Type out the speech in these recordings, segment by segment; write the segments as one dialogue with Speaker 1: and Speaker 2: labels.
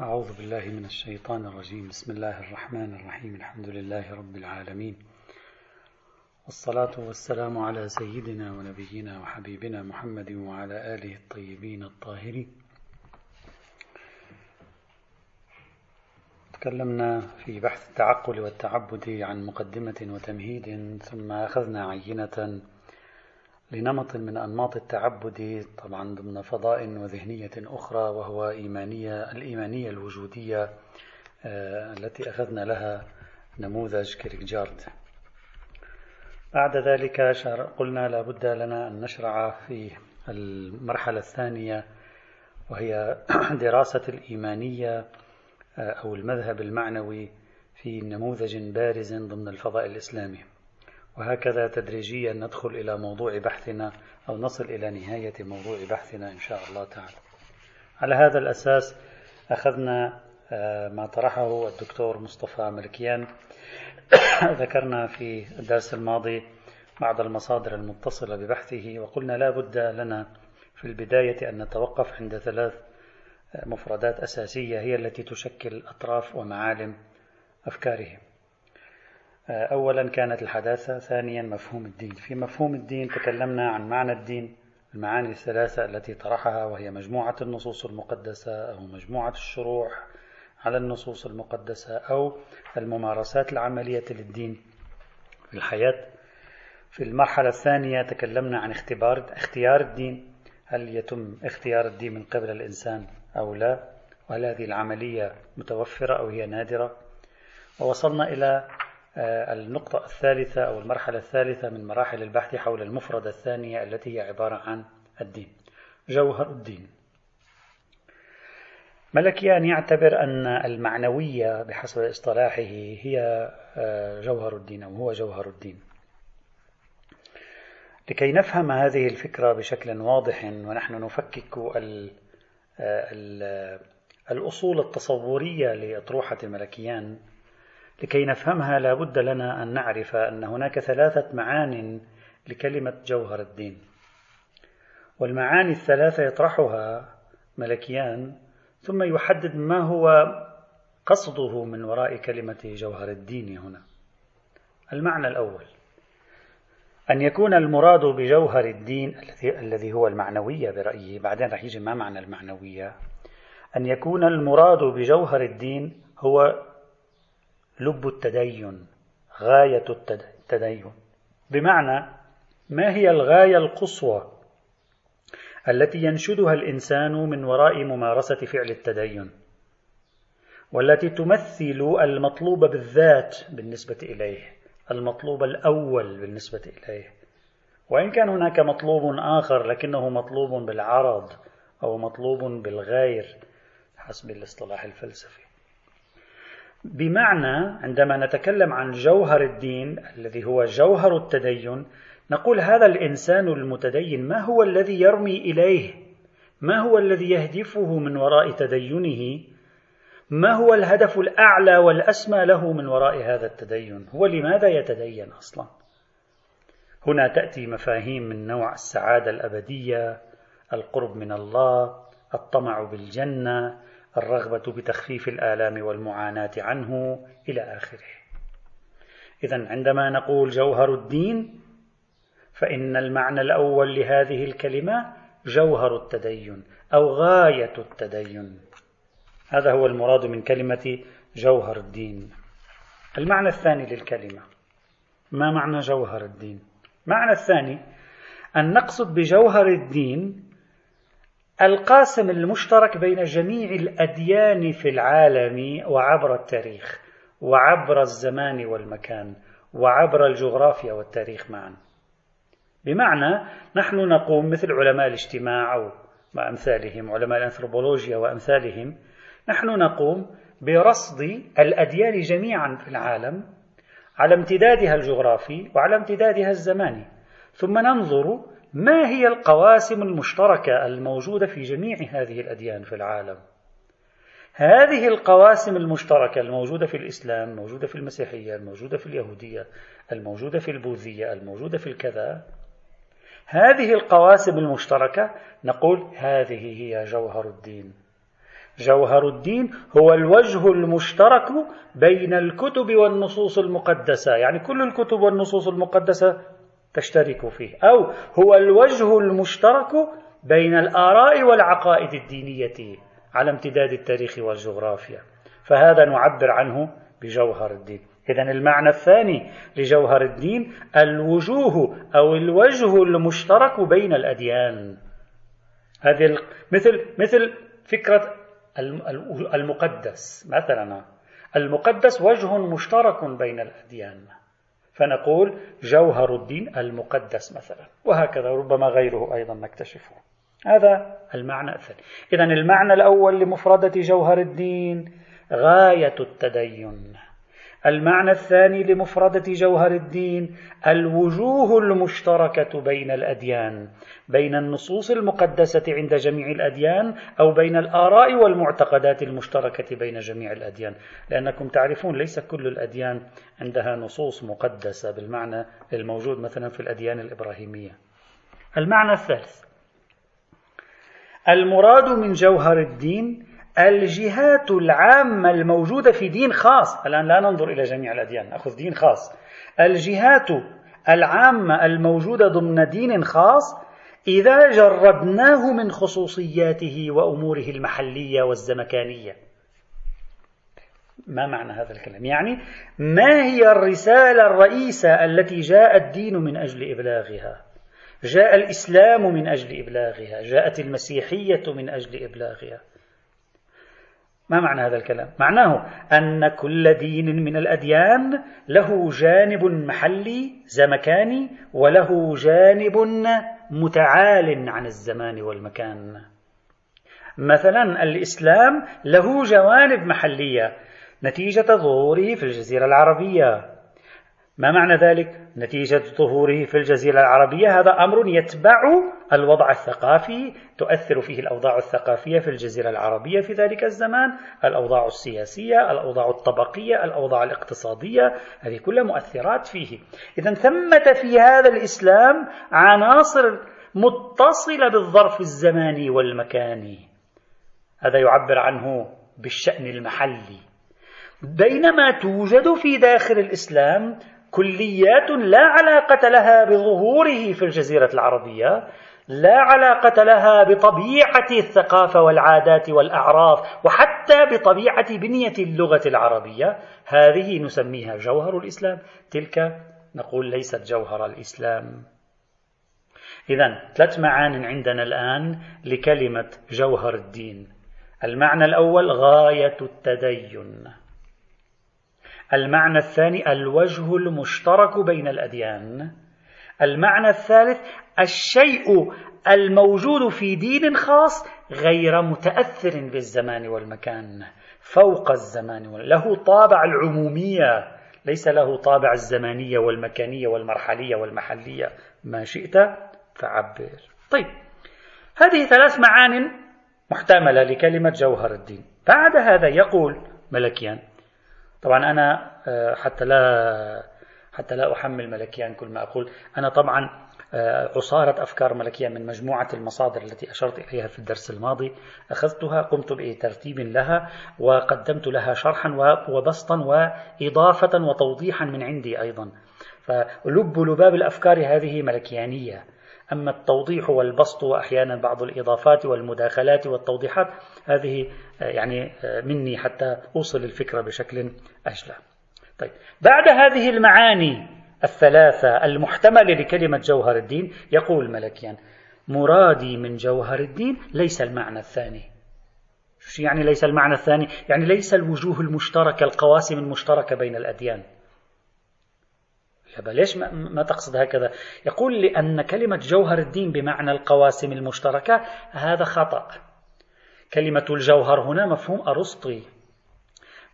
Speaker 1: أعوذ بالله من الشيطان الرجيم. بسم الله الرحمن الرحيم. الحمد لله رب العالمين. والصلاة والسلام على سيدنا ونبينا وحبيبنا محمد وعلى آله الطيبين الطاهرين. تكلمنا في بحث التعقل والتعبد عن مقدمة وتمهيد ثم أخذنا عينة لنمط من أنماط التعبد طبعا ضمن فضاء وذهنية أخرى وهو إيمانية الإيمانية الوجودية آه، التي أخذنا لها نموذج كيركجارد. بعد ذلك قلنا لابد لنا أن نشرع في المرحلة الثانية وهي دراسة الإيمانية آه، أو المذهب المعنوي في نموذج بارز ضمن الفضاء الإسلامي. وهكذا تدريجيا ندخل إلى موضوع بحثنا أو نصل إلى نهاية موضوع بحثنا إن شاء الله تعالى. على هذا الأساس أخذنا آه، ما طرحه الدكتور مصطفى ملكيان. ذكرنا في الدرس الماضي بعض المصادر المتصلة ببحثه وقلنا لا بد لنا في البداية أن نتوقف عند ثلاث مفردات أساسية هي التي تشكل أطراف ومعالم أفكاره أولا كانت الحداثة ثانيا مفهوم الدين. في مفهوم الدين تكلمنا عن معنى الدين المعاني الثلاثة التي طرحها وهي مجموعة النصوص المقدسة أو مجموعة الشروح على النصوص المقدسة أو الممارسات العملية للدين. في الحياة في المرحلة الثانية تكلمنا عن اختبار اختيار الدين. هل يتم اختيار الدين من قبل الإنسان أو لا؟ وهل هذه العملية متوفرة أو هي نادرة؟ ووصلنا إلى آه، النقطة الثالثة أو المرحلة الثالثة من مراحل البحث حول المفردة الثانية التي هي عبارة عن الدين. جوهر الدين. ملكيان يعتبر أن المعنوية بحسب اصطلاحه هي آه، جوهر الدين أو هو جوهر الدين. لكي نفهم هذه الفكرة بشكل واضح ونحن نفكك آه، الأصول التصورية لأطروحة ملكيان لكي نفهمها لا بد لنا أن نعرف أن هناك ثلاثة معان لكلمة جوهر الدين. والمعاني الثلاثة يطرحها ملكيان ثم يحدد ما هو قصده من وراء كلمة جوهر الدين هنا. المعنى الأول أن يكون المراد بجوهر الدين الذي الذي هو المعنوية برأيي بعدين رح يجي ما معنى المعنوية. أن يكون المراد بجوهر الدين هو لب التدين غاية التدين. بمعنى ما هي الغاية القصوى التي ينشدها الإنسان من وراء ممارسة فعل التدين والتي تمثل المطلوب بالذات بالنسبة إليه المطلوب الأول بالنسبة إليه. وإن كان هناك مطلوب آخر لكنه مطلوب بالعرض أو مطلوب بالغير حسب الاصطلاح الفلسفي. بمعنى عندما نتكلم عن جوهر الدين الذي هو جوهر التدين نقول هذا الإنسان المتدين ما هو الذي يرمي إليه؟ ما هو الذي يهدفه من وراء تدينه؟ ما هو الهدف الأعلى والأسمى له من وراء هذا التدين؟ هو لماذا يتدين أصلا؟ هنا تأتي مفاهيم من نوع السعادة الأبدية القرب من الله الطمع بالجنة الرغبة بتخفيف الآلام والمعاناة عنه إلى آخره. إذا عندما نقول جوهر الدين فإن المعنى الأول لهذه الكلمة جوهر التدين أو غاية التدين. هذا هو المراد من كلمة جوهر الدين. المعنى الثاني للكلمة ما معنى جوهر الدين؟ المعنى الثاني أن نقصد بجوهر الدين القاسم المشترك بين جميع الأديان في العالم وعبر التاريخ وعبر الزمان والمكان وعبر الجغرافيا والتاريخ معا. بمعنى نحن نقوم مثل علماء الاجتماع وأمثالهم علماء الأنثروبولوجيا وأمثالهم نحن نقوم برصد الأديان جميعا في العالم على امتدادها الجغرافي وعلى امتدادها الزماني. ثم ننظر ما هي القواسم المشتركة الموجودة في جميع هذه الأديان في العالم؟ هذه القواسم المشتركة الموجودة في الإسلام، الموجودة في المسيحية، الموجودة في اليهودية، الموجودة في البوذية، الموجودة في الكذا، هذه القواسم المشتركة نقول هذه هي جوهر الدين. جوهر الدين هو الوجه المشترك بين الكتب والنصوص المقدسة يعني كل الكتب والنصوص المقدسة تشترك فيه. أو هو الوجه المشترك بين الآراء والعقائد الدينية على امتداد التاريخ والجغرافيا. فهذا نعبر عنه بجوهر الدين. إذا المعنى الثاني لجوهر الدين الوجوه أو الوجه المشترك بين الأديان. هذه مثل مثل فكرة المقدس مثلا. المقدس وجه مشترك بين الأديان. فنقول جوهر الدين المقدس مثلا وهكذا ربما غيره أيضا نكتشفه. هذا المعنى الثاني. إذا المعنى الأول لمفردة جوهر الدين غاية التدين. المعنى الثاني لمفردة جوهر الدين الوجوه المشتركة بين الأديان بين النصوص المقدسة عند جميع الأديان أو بين الآراء والمعتقدات المشتركة بين جميع الأديان. لأنكم تعرفون ليس كل الأديان عندها نصوص مقدسة بالمعنى الموجود مثلا في الأديان الإبراهيمية. المعنى الثالث المراد من جوهر الدين الجهات العامة الموجودة في دين خاص الآن لا ننظر إلى جميع الأديان نأخذ دين خاص الجهات العامة الموجودة ضمن دين خاص إذا جردناه من خصوصياته وأموره المحلية والزمكانية ما معنى هذا الكلام؟ يعني ما هي الرسالة الرئيسة التي جاء الدين من أجل إبلاغها؟ جاء الإسلام من أجل إبلاغها، جاءت المسيحية من أجل إبلاغها. ما معنى هذا الكلام؟ معناه أن كل دين من الأديان له جانب محلي زمكاني وله جانب متعال عن الزمان والمكان. مثلا الإسلام له جوانب محلية نتيجة ظهوره في الجزيرة العربية ما معنى ذلك؟ نتيجة ظهوره في الجزيرة العربية. هذا أمر يتبع الوضع الثقافي تؤثر فيه الأوضاع الثقافية في الجزيرة العربية في ذلك الزمان. الأوضاع السياسية الأوضاع الطبقية الأوضاع الاقتصادية هذه كلها مؤثرات فيه. إذا ثمة في هذا الإسلام عناصر متصلة بالظرف الزماني والمكاني. هذا يعبر عنه بالشأن المحلي. بينما توجد في داخل الإسلام كليات لا علاقة لها بظهوره في الجزيرة العربية لا علاقة لها بطبيعة الثقافة والعادات والأعراف وحتى بطبيعة بنية اللغة العربية. هذه نسميها جوهر الإسلام. تلك نقول ليست جوهر الإسلام. إذا ثلاث معان عندنا الآن لكلمة جوهر الدين. المعنى الأول غاية التدين. المعنى الثاني الوجه المشترك بين الأديان. المعنى الثالث الشيء الموجود في دين خاص غير متأثر بالزمان والمكان فوق الزمان له طابع العمومية ليس له طابع الزمانية والمكانية والمرحلية والمحلية. ما شئت فعبر. طيب هذه ثلاث معان محتملة لكلمة جوهر الدين. بعد هذا يقول ملكيان طبعا أنا آه، حتى لا حتى لا أحمل ملكيان كل ما أقول. أنا طبعا آه، عصارة أفكار ملكيان من مجموعة المصادر التي أشرت إليها في الدرس الماضي. أخذتها قمت بترتيب لها وقدمت لها شرحا وبسطا وإضافة وتوضيحا من عندي أيضا. فلب لباب الأفكار هذه ملكيانية. أما التوضيح والبسط وأحيانا بعض الإضافات والمداخلات والتوضيحات هذه آه، يعني آه، مني حتى أوصل الفكرة بشكل أجلى طيب. بعد هذه المعاني الثلاثة المحتملة لكلمة جوهر الدين يقول ملكيان مرادي من جوهر الدين ليس المعنى الثاني. شو يعني ليس المعنى الثاني؟ يعني ليس الوجوه المشتركة القواسم المشتركة بين الأديان. ليش ما, ما تقصد هكذا؟ يقول لأن كلمة جوهر الدين بمعنى القواسم المشتركة هذا خطأ. كلمة الجوهر هنا مفهوم أرسطي.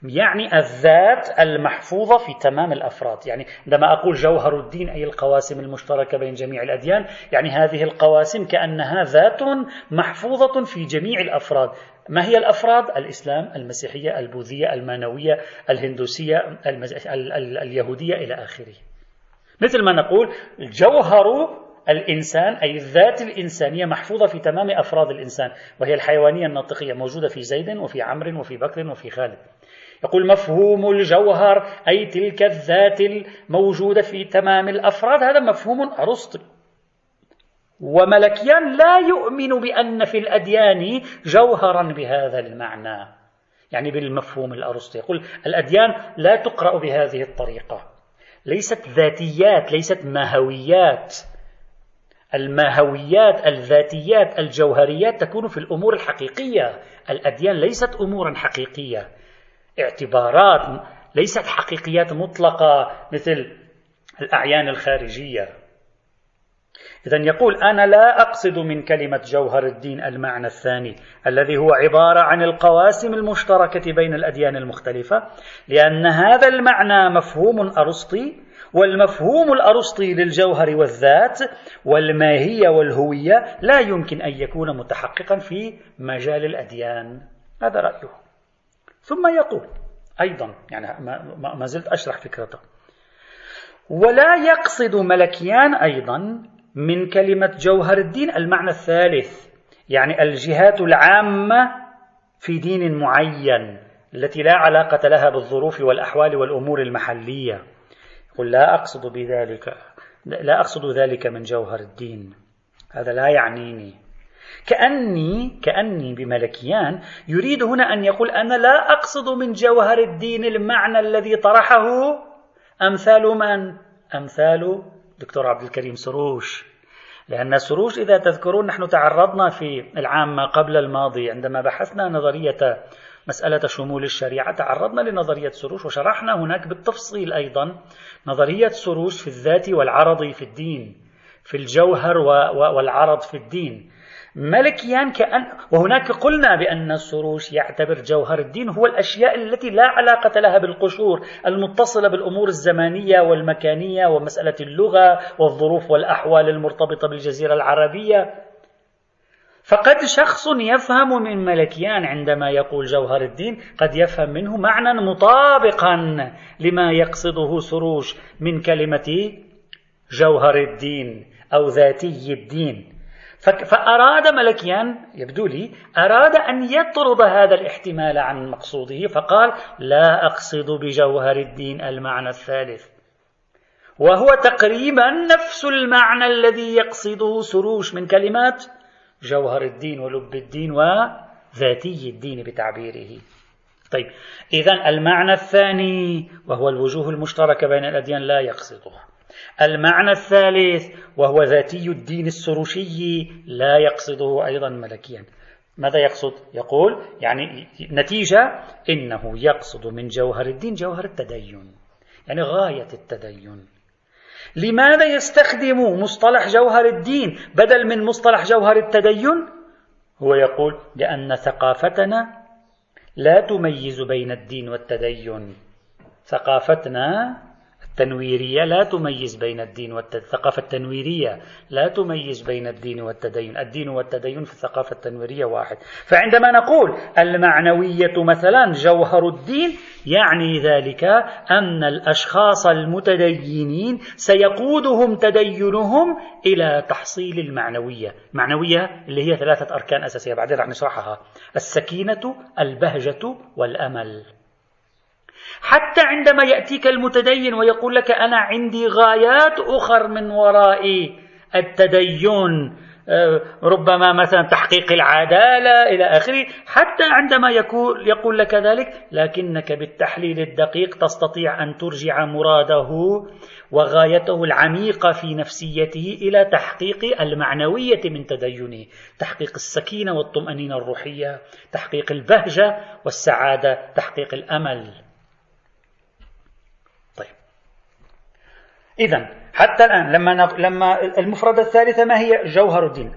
Speaker 1: يعني الذات المحفوظة في تمام الأفراد. يعني عندما أقول جوهر الدين أي القواسم المشتركة بين جميع الأديان يعني هذه القواسم كأنها ذات محفوظة في جميع الأفراد. ما هي الأفراد؟ الإسلام المسيحية البوذية المانوية الهندوسية المز... ال... ال... اليهودية إلى آخره. مثل ما نقول جوهر
Speaker 2: الإنسان أي الذات الإنسانية محفوظة في تمام أفراد الإنسان وهي الحيوانية الناطقية موجودة في زيد وفي عمرو وفي بكر وفي خالد. يقول مفهوم الجوهر أي تلك الذات الموجودة في تمام الأفراد هذا مفهوم أرسطي وملكيان لا يؤمن بأن في الأديان جوهرا بهذا المعنى يعني بالمفهوم الأرسطي يقول الأديان لا تقرأ بهذه الطريقة ليست ذاتيات ليست ماهويات. الماهويات الذاتيات الجوهريات تكون في الأمور الحقيقية. الأديان ليست أمورا حقيقية. اعتبارات ليست حقيقيات مطلقة مثل الأعيان الخارجية. إذا يقول أنا لا أقصد من كلمة جوهر الدين المعنى الثاني الذي هو عبارة عن القواسم المشتركة بين الأديان المختلفة لأن هذا المعنى مفهوم أرسطي والمفهوم الأرسطي للجوهر والذات والماهية والهوية لا يمكن أن يكون متحققا في مجال الأديان. هذا رأيه. ثم يقول أيضا يعني ما زلت أشرح فكرته. ولا يقصد ملكيان أيضا من كلمة جوهر الدين المعنى الثالث يعني الجهات العامة في دين معين التي لا علاقة لها بالظروف والأحوال والأمور المحلية. يقول لا أقصد بذلك لا أقصد ذلك من جوهر الدين. هذا لا يعنيني. كأني كأني بملكيان يريد هنا أن يقول أنا لا أقصد من جوهر الدين المعنى الذي طرحه أمثال من؟ أمثال دكتور عبد الكريم سروش. لأن سروش إذا تذكرون نحن تعرضنا في العامة قبل الماضي عندما بحثنا نظرية مسألة شمول الشريعة. تعرضنا لنظرية سروش وشرحنا هناك بالتفصيل أيضا نظرية سروش في الذات والعرض في الدين في الجوهر والعرض في الدين. ملكيان كأن وهناك قلنا بأن السروش يعتبر جوهر الدين هو الأشياء التي لا علاقة لها بالقشور المتصلة بالأمور الزمانية والمكانية ومسألة اللغة والظروف والأحوال المرتبطة بالجزيرة العربية. فقد شخص يفهم من ملكيان عندما يقول جوهر الدين قد يفهم منه معنى مطابقا لما يقصده سروش من كلمة جوهر الدين أو ذاتي الدين. فأراد ملكيان يبدو لي أراد أن يطرد هذا الاحتمال عن مقصوده فقال لا أقصد بجوهر الدين المعنى الثالث. وهو تقريبا نفس المعنى الذي يقصده سروش من كلمات جوهر الدين ولب الدين وذاتي الدين بتعبيره. طيب إذا المعنى الثاني وهو الوجوه المشتركة بين الأديان لا يقصدها. المعنى الثالث وهو ذاتي الدين السروشي لا يقصده أيضا ملكيا. ماذا يقصد؟ يقول يعني نتيجة إنه يقصد من جوهر الدين جوهر التدين يعني غاية التدين. لماذا يستخدم مصطلح جوهر الدين بدل من مصطلح جوهر التدين؟ هو يقول لأن ثقافتنا لا تميز بين الدين والتدين ثقافتنا التنويرية لا تميز بين الدين والتدين الثقافة التنويرية لا تميز بين الدين والتدين. الدين والتدين في الثقافة التنويرية واحد. فعندما نقول المعنوية مثلا جوهر الدين يعني ذلك أن الأشخاص المتدينين سيقودهم تدينهم إلى تحصيل المعنوية. معنوية اللي هي ثلاثة أركان أساسية بعدين رح نشرحها. السكينة البهجة والأمل. حتى عندما يأتيك المتدين ويقول لك أنا عندي غايات أخر من وراء التدين آه، ربما مثلا تحقيق العدالة إلى آخره حتى عندما يقول, يقول لك ذلك لكنك بالتحليل الدقيق تستطيع أن ترجع مراده وغايته العميقة في نفسيته إلى تحقيق المعنوية من تدينه تحقيق السكينة والطمأنينة الروحية تحقيق البهجة والسعادة تحقيق الأمل. إذا حتى الآن لما لما المفردة الثالثة ما هي؟ جوهر الدين.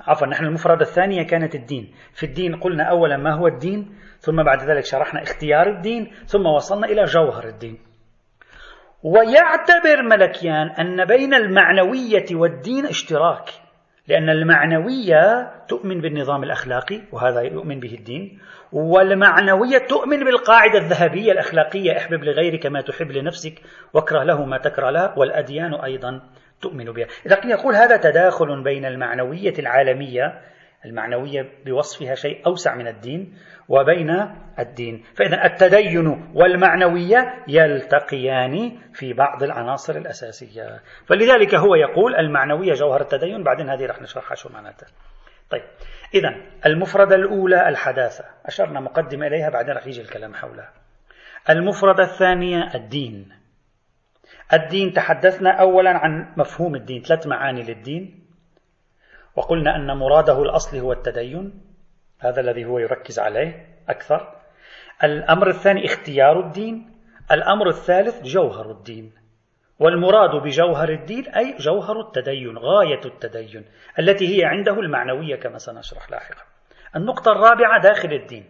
Speaker 2: عفوا نحن المفردة الثانية كانت الدين. في الدين قلنا أولا ما هو الدين ثم بعد ذلك شرحنا اختيار الدين ثم وصلنا إلى جوهر الدين. ويعتبر ملكيان أن بين المعنوية والدين اشتراك. لأن المعنوية تؤمن بالنظام الأخلاقي وهذا يؤمن به الدين. والمعنوية تؤمن بالقاعدة الذهبية الأخلاقية احبب لغيرك ما تحب لنفسك واكره له ما تكره له والأديان أيضا تؤمن بها. إذا يقول هذا تداخل بين المعنوية العالمية المعنوية بوصفها شيء أوسع من الدين وبين الدين. فإذا التدين والمعنوية يلتقيان في بعض العناصر الأساسية. فلذلك هو يقول المعنوية جوهر التدين بعدين هذه رح نشرحها شو معناتها. طيب إذا المفردة الأولى الحداثة أشرنا مقدمة إليها بعدين رح يجي الكلام حولها. المفردة الثانية الدين. الدين تحدثنا أولا عن مفهوم الدين ثلاث معاني للدين. وقلنا أن مراده الأصلي هو التدين هذا الذي هو يركز عليه أكثر. الأمر الثاني اختيار الدين الأمر الثالث جوهر الدين. والمراد بجوهر الدين أي جوهر التدين غاية التدين التي هي عنده المعنوية كما سنشرح لاحقا. النقطة الرابعة داخل الدين.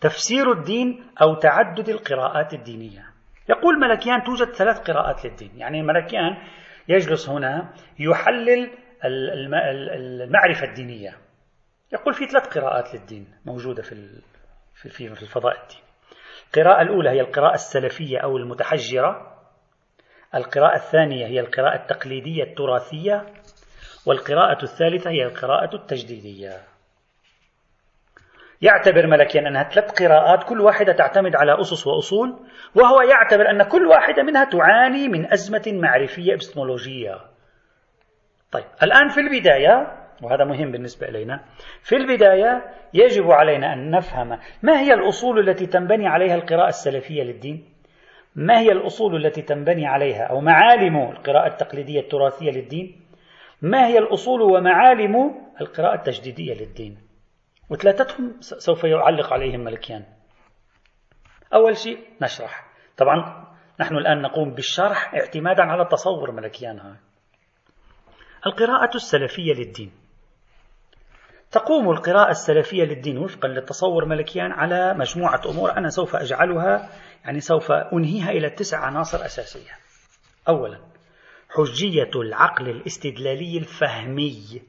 Speaker 2: تفسير الدين أو تعدد القراءات الدينية. يقول ملكيان توجد ثلاث قراءات للدين. يعني ملكيان يجلس هنا يحلل المعرفة الدينية. يقول في ثلاث قراءات للدين موجودة في في في الفضاء الديني القراءة الأولى هي القراءة السلفية أو المتحجرة. القراءة الثانية هي القراءة التقليدية التراثية. والقراءة الثالثة هي القراءة التجديدية. يعتبر ملكيا أنها ثلاث قراءات كل واحدة تعتمد على أسس وأصول وهو يعتبر أن كل واحدة منها تعاني من أزمة معرفية إبستمولوجية. طيب الآن في البداية وهذا مهم بالنسبة إلينا في البداية يجب علينا أن نفهم ما هي الأصول التي تنبني عليها القراءة السلفية للدين؟ ما هي الأصول التي تنبني عليها أو معالم القراءة التقليدية التراثية للدين؟ ما هي الأصول ومعالم القراءة التجديدية للدين؟ وثلاثتهم سوف يعلق عليهم ملكيان. أول شيء نشرح. طبعا نحن الآن نقوم بالشرح اعتمادا على تصور ملكيان هاي القراءة السلفية للدين. تقوم القراءة السلفية للدين وفقا للتصور ملكيان على مجموعة أمور أنا سوف أجعلها يعني سوف أنهيها إلى تسع عناصر أساسية. أولا حجية العقل الاستدلالي الفهمي.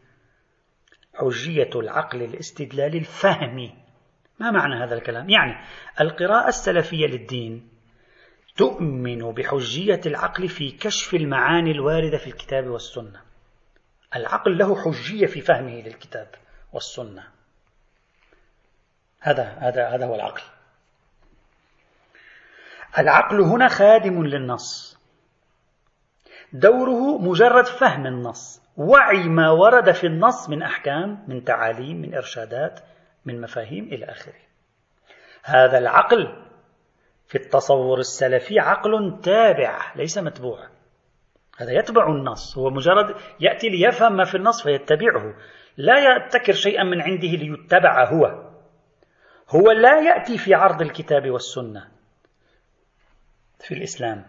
Speaker 2: حجية العقل الاستدلالي الفهمي. ما معنى هذا الكلام؟ يعني القراءة السلفية للدين تؤمن بحجية العقل في كشف المعاني الواردة في الكتاب والسنة. العقل له حجية في فهمه للكتاب والسنة. هذا هذا هذا هو العقل. العقل هنا خادم للنص. دوره مجرد فهم النص. وعي ما ورد في النص من أحكام من تعاليم من إرشادات من مفاهيم إلى آخره. هذا العقل في التصور السلفي عقل تابع ليس متبوع. هذا يتبع النص هو مجرد يأتي ليفهم ما في النص فيتبعه. لا يبتكر شيئا من عنده ليتبع هو. هو لا يأتي في عرض الكتاب والسنة في الإسلام.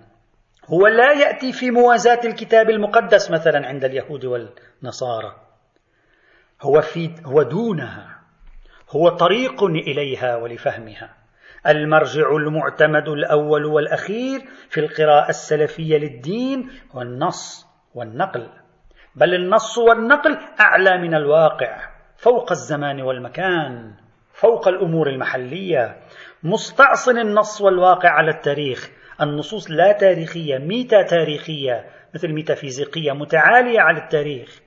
Speaker 2: هو لا يأتي في موازاة الكتاب المقدس مثلا عند اليهود والنصارى. هو في هو دونها. هو طريق إليها ولفهمها. المرجع المعتمد الأول والأخير في القراءة السلفية للدين هو النص والنقل. بل النص والنقل أعلى من الواقع فوق الزمان والمكان فوق الأمور المحلية. مستعصن النص والواقع على التاريخ. النصوص لا تاريخية ميتا تاريخية مثل ميتافيزيقيه متعالية على التاريخ.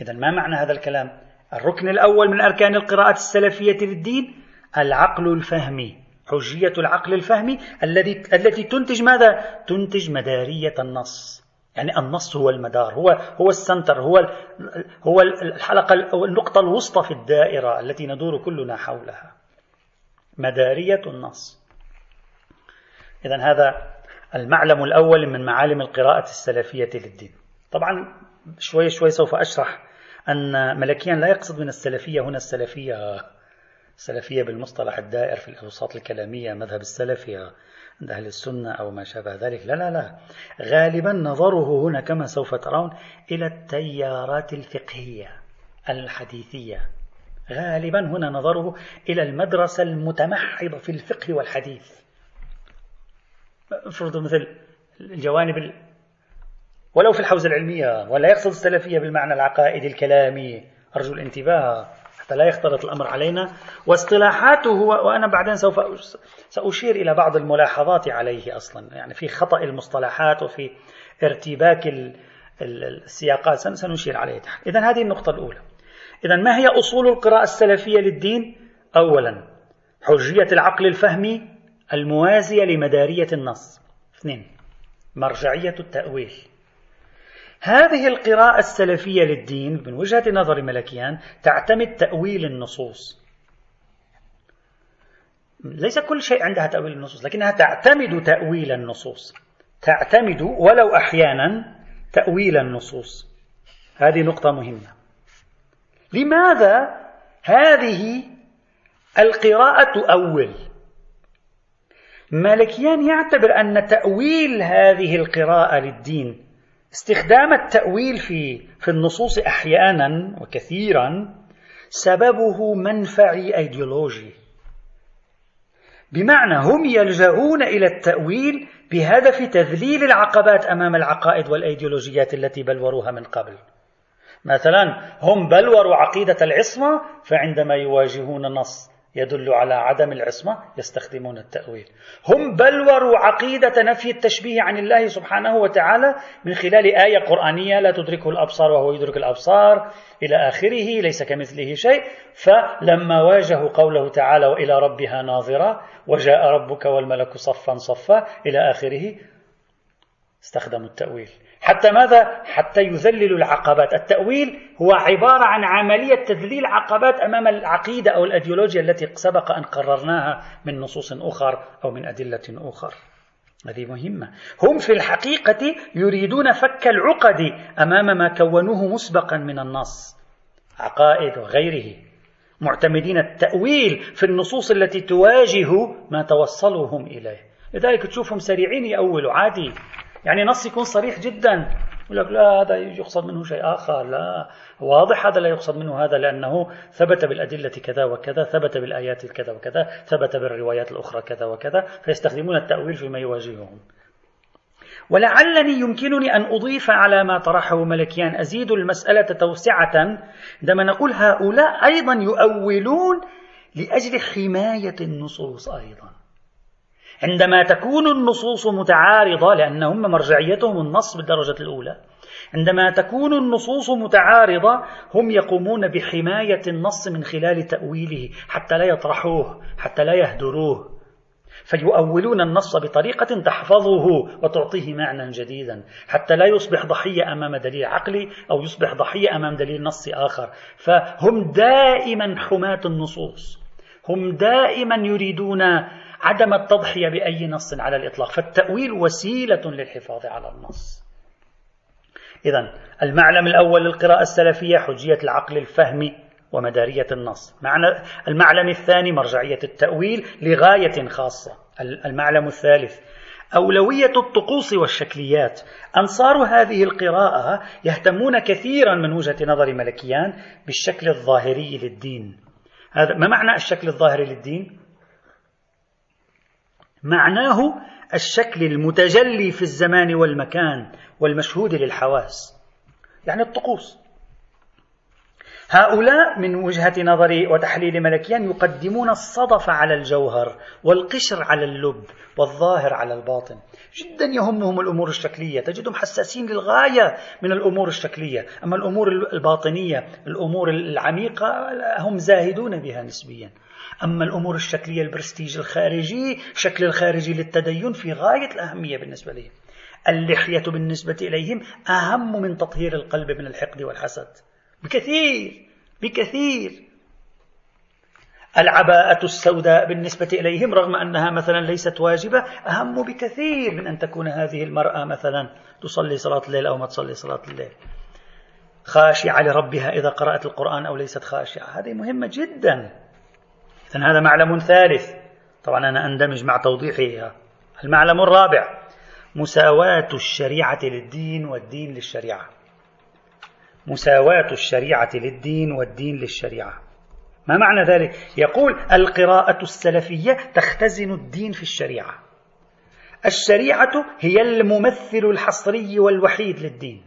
Speaker 2: اذا ما معنى هذا الكلام؟ الركن الأول من أركان القراءة السلفية للدين العقل الفهمي حجية العقل الفهمي الذي التي تنتج ماذا؟ تنتج مدارية النص. يعني النص هو المدار هو هو السنتر هو هو الحلقة أو النقطة الوسطى في الدائرة التي ندور كلنا حولها. مدارية النص. اذا هذا المعلم الأول من معالم القراءة السلفية للدين. طبعا شوي شوي سوف أشرح أن ملكيان لا يقصد من السلفية هنا السلفية. السلفية بالمصطلح الدائر في الأوساط الكلامية مذهب السلفية عند أهل السنة أو ما شابه ذلك. لا لا لا. غالبا نظره هنا كما سوف ترون إلى التيارات الفقهية الحديثية. غالبا هنا نظره إلى المدرسة المتمحضة في الفقه والحديث. افرضوا مثل الجوانب ولو في الحوزة العلمية ولا يقصد السلفية بالمعنى العقائدي الكلامي أرجو الانتباه. حتى لا يختلط الأمر علينا. واصطلاحاته وأنا بعدين سوف سأشير إلى بعض الملاحظات عليه أصلا. يعني في خطأ المصطلحات وفي ارتباك السياقات. سنشير عليه تحت. إذا هذه النقطة الأولى. إذا ما هي أصول القراءة السلفية للدين؟ أولا حجية العقل الفهمي الموازية لمدارية النص. اثنين مرجعية التأويل. هذه القراءة السلفية للدين من وجهة نظر ملكيان تعتمد تأويل النصوص. ليس كل شيء عندها تأويل النصوص لكنها تعتمد تأويل النصوص. تعتمد ولو أحيانا تأويل النصوص. هذه نقطة مهمة. لماذا هذه القراءة تؤول مالكيان يعتبر أن تأويل هذه القراءة للدين استخدام التأويل في في النصوص أحيانا وكثيرا سببه منفعي أيديولوجي. بمعنى هم يلجؤون إلى التأويل بهدف تذليل العقبات أمام العقائد والأيديولوجيات التي بلوروها من قبل. مثلا هم بلوروا عقيدة العصمة فعندما يواجهون نص يدل على عدم العصمة يستخدمون التأويل. هم بلوروا عقيدة نفي التشبيه عن الله سبحانه وتعالى من خلال آية قرآنية لا تدركه الأبصار وهو يدرك الأبصار إلى آخره ليس كمثله شيء. فلما واجهوا قوله تعالى وإلى ربها ناظرة وجاء ربك والملك صفا صفا إلى آخره استخدموا التأويل. حتى ماذا؟ حتى يذللوا العقبات. التأويل هو عبارة عن عملية تذليل عقبات أمام العقيدة أو الأيديولوجيا التي سبق أن قررناها من نصوص أخر أو من أدلة أخر. هذه مهمة. هم في الحقيقة يريدون فك العقد أمام ما كونوه مسبقا من النص عقائد وغيره. معتمدين التأويل في النصوص التي تواجه ما توصلوا هم إليه. لذلك تشوفهم سريعين يأولوا. عادي. يعني نص يكون صريح جدا. يقول لك لا هذا يقصد منه شيء آخر. لا واضح هذا لا يقصد منه هذا لأنه ثبت بالأدلة كذا وكذا ثبت بالآيات كذا وكذا ثبت بالروايات الأخرى كذا وكذا فيستخدمون التأويل فيما يواجههم. ولعلني يمكنني أن أضيف على ما طرحه ملكيان. أزيد المسألة توسعة عندما نقول هؤلاء أيضا يؤولون لأجل حماية النصوص أيضا. عندما تكون النصوص متعارضة لأنهم مرجعيتهم النص بالدرجة الأولى عندما تكون النصوص متعارضة هم يقومون بحماية النص من خلال تأويله حتى لا يطرحوه حتى لا يهدروه. فيؤولون النص بطريقة تحفظه وتعطيه معنى جديدا حتى لا يصبح ضحية أمام دليل عقلي أو يصبح ضحية أمام دليل نص آخر. فهم دائما حماة النصوص. هم دائما يريدون عدم التضحية بأي نص على الإطلاق. فالتأويل وسيلة للحفاظ على النص. إذا المعلم الأول للقراءة السلفية حجية العقل الفهمي ومدارية النص. معنى المعلم الثاني مرجعية التأويل لغاية خاصة. المعلم الثالث أولوية الطقوس والشكليات. أنصار هذه القراءة يهتمون كثيرا من وجهة نظر ملكيان بالشكل الظاهري للدين. هذا ما معنى الشكل الظاهري للدين؟ معناه الشكل المتجلي في الزمان والمكان والمشهود للحواس يعني الطقوس. هؤلاء من وجهة نظري وتحليل ملكيان يقدمون الصدف على الجوهر والقشر على اللب والظاهر على الباطن. جدا يهمهم الأمور الشكلية تجدهم حساسين للغاية من الأمور الشكلية. أما الأمور الباطنية الأمور العميقة هم زاهدون بها نسبيا. أما الأمور الشكلية البرستيج الخارجي شكل الخارجي للتدين في غاية الأهمية بالنسبة لهم اللحية بالنسبة إليهم أهم من تطهير القلب من الحقد والحسد. بكثير بكثير. العباءة السوداء بالنسبة إليهم رغم أنها مثلا ليست واجبة أهم بكثير من أن تكون هذه المرأة مثلا تصلي صلاة الليل أو ما تصلي صلاة الليل. خاشعة لربها إذا قرأت القرآن أو ليست خاشعة. هذه مهمة جدا. إذن هذا معلم ثالث. طبعا أنا أندمج مع توضيحها المعلم الرابع مساواة الشريعة للدين والدين للشريعة. مساواة الشريعة للدين والدين للشريعة. ما معنى ذلك؟ يقول القراءة السلفية تختزن الدين في الشريعة. الشريعة هي الممثل الحصري والوحيد للدين.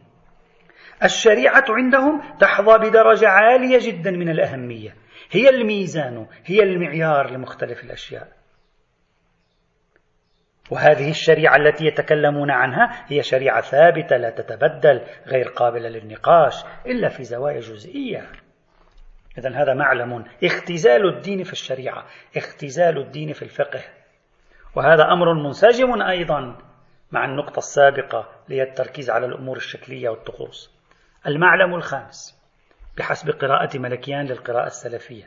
Speaker 2: الشريعة عندهم تحظى بدرجة عالية جدا من الأهمية. هي الميزان هي المعيار لمختلف الأشياء. وهذه الشريعة التي يتكلمون عنها هي شريعة ثابتة لا تتبدل غير قابلة للنقاش إلا في زوايا جزئية. إذا هذا معلم اختزال الدين في الشريعة اختزال الدين في الفقه. وهذا أمر منسجم أيضا مع النقطة السابقة لهي التركيز على الأمور الشكلية والطقوس. المعلم الخامس. بحسب قراءة ملكيان للقراءة السلفية.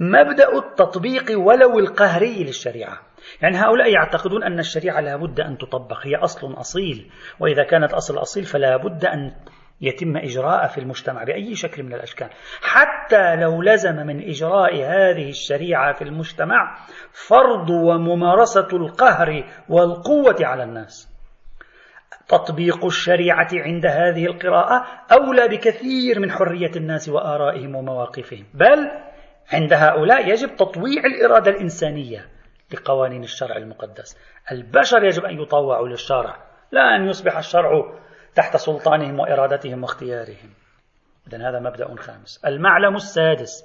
Speaker 2: مبدأ التطبيق ولو القهري للشريعة. يعني هؤلاء يعتقدون أن الشريعة لا بد أن تطبق هي أصل أصيل. وإذا كانت أصل أصيل فلا بد أن يتم إجراء في المجتمع بأي شكل من الأشكال. حتى لو لزم من إجراء هذه الشريعة في المجتمع فرض وممارسة القهر والقوة على الناس. تطبيق الشريعة عند هذه القراءة أولى بكثير من حرية الناس وآرائهم ومواقفهم. بل عند هؤلاء يجب تطويع الإرادة الإنسانية لقوانين الشرع المقدس. البشر يجب أن يطوعوا للشرع لا أن يصبح الشرع تحت سلطانهم وإرادتهم واختيارهم. إذن هذا مبدأ خامس. المعلم السادس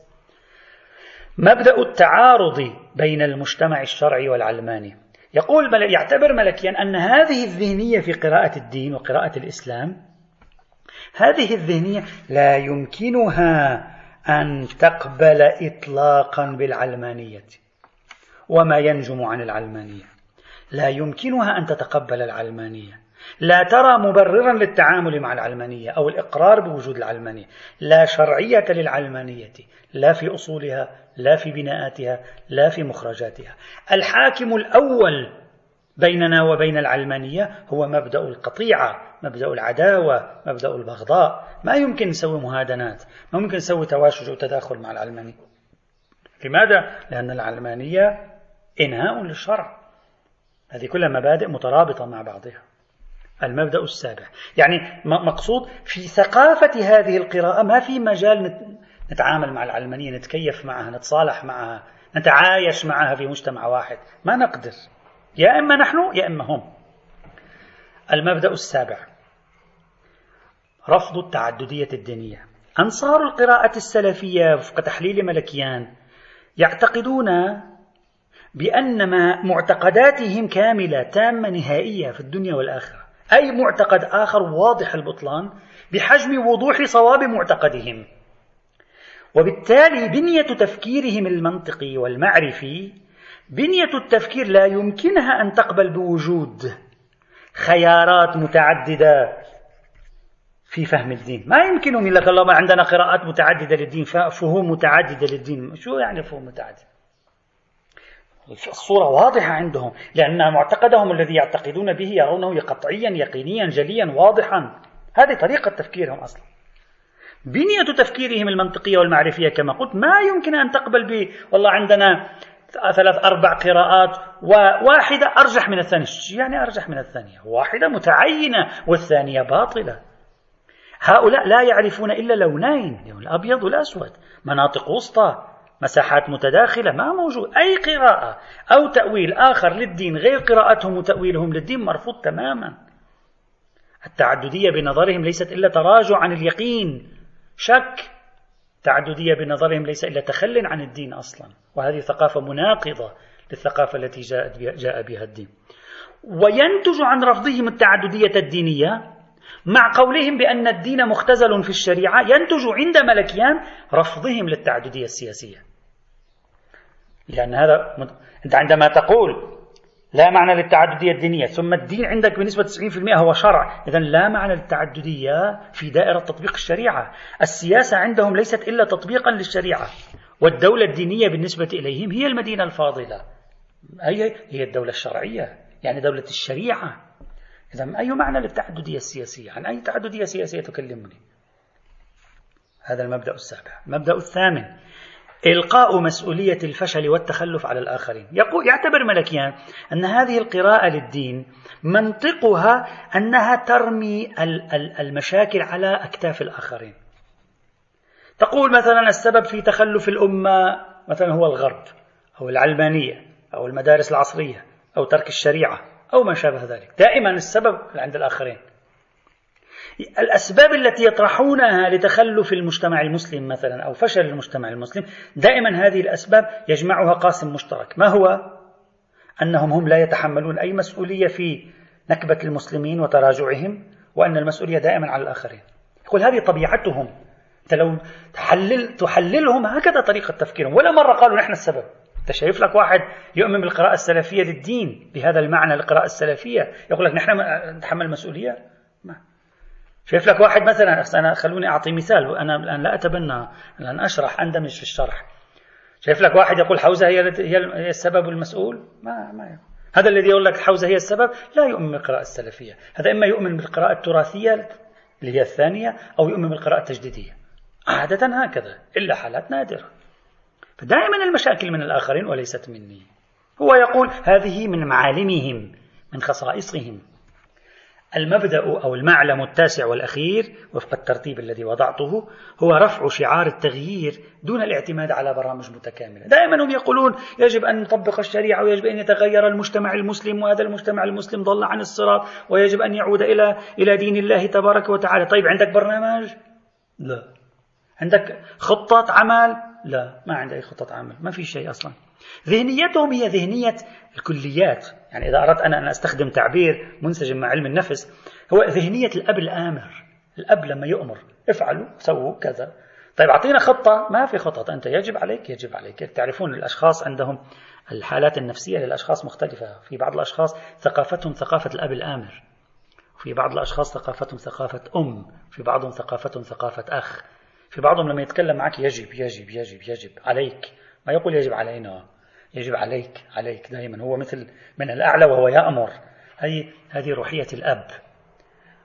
Speaker 2: مبدأ التعارض بين المجتمع الشرعي والعلماني. يقول يعتبر ملكيا أن هذه الذهنية في قراءة الدين وقراءة الإسلام هذه الذهنية لا يمكنها أن تقبل إطلاقا بالعلمانية وما ينجم عن العلمانية. لا يمكنها أن تتقبل العلمانية. لا ترى مبررا للتعامل مع العلمانية أو الإقرار بوجود العلمانية. لا شرعية للعلمانية لا في أصولها لا في بناءاتها لا في مخرجاتها. الحاكم الأول بيننا وبين العلمانية هو مبدأ القطيعة مبدأ العداوة مبدأ البغضاء. ما يمكن نسوي مهادنات ما ممكن نسوي تواشج وتداخل مع العلمانية لماذا؟ لأن العلمانية إنهاء للشرع. هذه كلها مبادئ مترابطة مع بعضها. المبدأ السابع. يعني مقصود في ثقافة هذه القراءة ما في مجال نتعامل مع العلمانية نتكيف معها نتصالح معها نتعايش معها في مجتمع واحد. ما نقدر. يا إما نحن يا إما هم. المبدأ السابع. رفض التعددية الدينية. أنصار القراءة السلفية وفق تحليل ملكيان يعتقدون بأن ما معتقداتهم كاملة تامة نهائية في الدنيا والآخرة. أي معتقد آخر واضح البطلان بحجم وضوح صواب معتقدهم. وبالتالي بنية تفكيرهم المنطقي والمعرفي بنية التفكير لا يمكنها أن تقبل بوجود خيارات متعددة في فهم الدين. ما يمكنهم لك الله ما عندنا قراءات متعددة للدين فهوم متعددة للدين. شو يعني فهوم متعددة الصورة واضحة عندهم لأن معتقدهم الذي يعتقدون به يرونه قطعيا يقينيا جليا واضحا. هذه طريقة تفكيرهم أصلا. بنية تفكيرهم المنطقية والمعرفية كما قلت ما يمكن أن تقبل ب والله عندنا ثلاث أربع قراءات وواحدة أرجح من الثانية. يعني أرجح من الثانية؟ واحدة متعينة والثانية باطلة. هؤلاء لا يعرفون إلا لونين الأبيض والأسود مناطق وسطى. مساحات متداخلة ما موجود. أي قراءة أو تأويل آخر للدين غير قراءتهم وتأويلهم للدين مرفوض تماما. التعددية بنظرهم ليست إلا تراجع عن اليقين. شك. تعددية بنظرهم ليس إلا تخل عن الدين أصلا. وهذه ثقافة مناقضة للثقافة التي جاءت بها جاء بها الدين. وينتج عن رفضهم التعددية الدينية مع قولهم بأن الدين مختزل في الشريعة ينتج عند ملكيان رفضهم للتعددية السياسية. لأن هذا أنت عندما تقول لا معنى للتعددية الدينية ثم الدين عندك بنسبة 90% هو شرع إذا لا معنى للتعددية في دائرة تطبيق الشريعة. السياسة عندهم ليست إلا تطبيقا للشريعة والدولة الدينية بالنسبة إليهم هي المدينة الفاضلة. هي؟ هي الدولة الشرعية يعني دولة الشريعة. إذا أي معنى للتعددية السياسية؟ عن أي تعددية سياسية تكلمني؟ هذا المبدأ السابع. المبدأ الثامن. إلقاء مسؤولية الفشل والتخلف على الآخرين. يقول يعتبر ملكيان أن هذه القراءة للدين منطقها أنها ترمي المشاكل على أكتاف الآخرين. تقول مثلا السبب في تخلف الأمة مثلا هو الغرب أو العلمانية أو المدارس العصرية أو ترك الشريعة. أو ما شابه ذلك. دائما السبب عند الآخرين. الأسباب التي يطرحونها لتخلف المجتمع المسلم مثلا أو فشل المجتمع المسلم دائما هذه الأسباب يجمعها قاسم مشترك. ما هو؟ أنهم هم لا يتحملون أي مسؤولية في نكبة المسلمين وتراجعهم وأن المسؤولية دائما على الآخرين. يقول هذه طبيعتهم. أنت لو تحلل تحللهم هكذا طريقة تفكيرهم. ولا مرة قالوا نحن السبب. أنت شايف لك واحد يؤمن بالقراءة السلفية للدين بهذا المعنى القراءة السلفية. يقول لك نحن نتحمل مسؤولية ما. شايف لك واحد مثلا أنا خلوني أعطي مثال وأنا الآن لا أتبنى الآن أشرح أندمج في الشرح. شايف لك واحد يقول حوزة هي هي السبب المسؤول؟ ما ما هذا الذي يقول لك حوزة هي السبب؟ لا يؤمن بالقراءة السلفية. هذا إما يؤمن بالقراءة التراثية اللي هي الثانية أو يؤمن بالقراءة التجديدية. عادة هكذا إلا حالات نادرة. فدائما المشاكل من الآخرين وليست مني. هو يقول هذه من معالمهم من خصائصهم. المبدأ أو المعلم التاسع والأخير وفق الترتيب الذي وضعته هو رفع شعار التغيير دون الاعتماد على برامج متكاملة. دائما هم يقولون يجب أن نطبق الشريعة ويجب أن يتغير المجتمع المسلم وهذا المجتمع المسلم ضل عن الصراط ويجب أن يعود إلى إلى دين الله تبارك وتعالى. طيب عندك برنامج؟ لا. عندك خطة عمل؟ لا ما عندي أي خطة عمل ما في شيء أصلا. ذهنيتهم هي ذهنية الكليات. يعني إذا أردت أنا أن أستخدم تعبير منسجم مع علم النفس هو ذهنية الأب الآمر. الأب لما يؤمر افعلوا سووا كذا. طيب أعطينا خطة. ما في خطط. أنت يجب عليك يجب عليك. تعرفون الأشخاص عندهم الحالات النفسية للأشخاص مختلفة؟ في بعض الأشخاص ثقافتهم ثقافة الأب الآمر. في بعض الأشخاص ثقافتهم ثقافة أم. في بعضهم ثقافتهم ثقافة أخ. في بعضهم لما يتكلم معك يجب يجب يجب يجب عليك. ما يقول يجب علينا؟ يجب عليك عليك دائما هو مثل من الأعلى وهو يأمر. هذه هذه روحية الأب.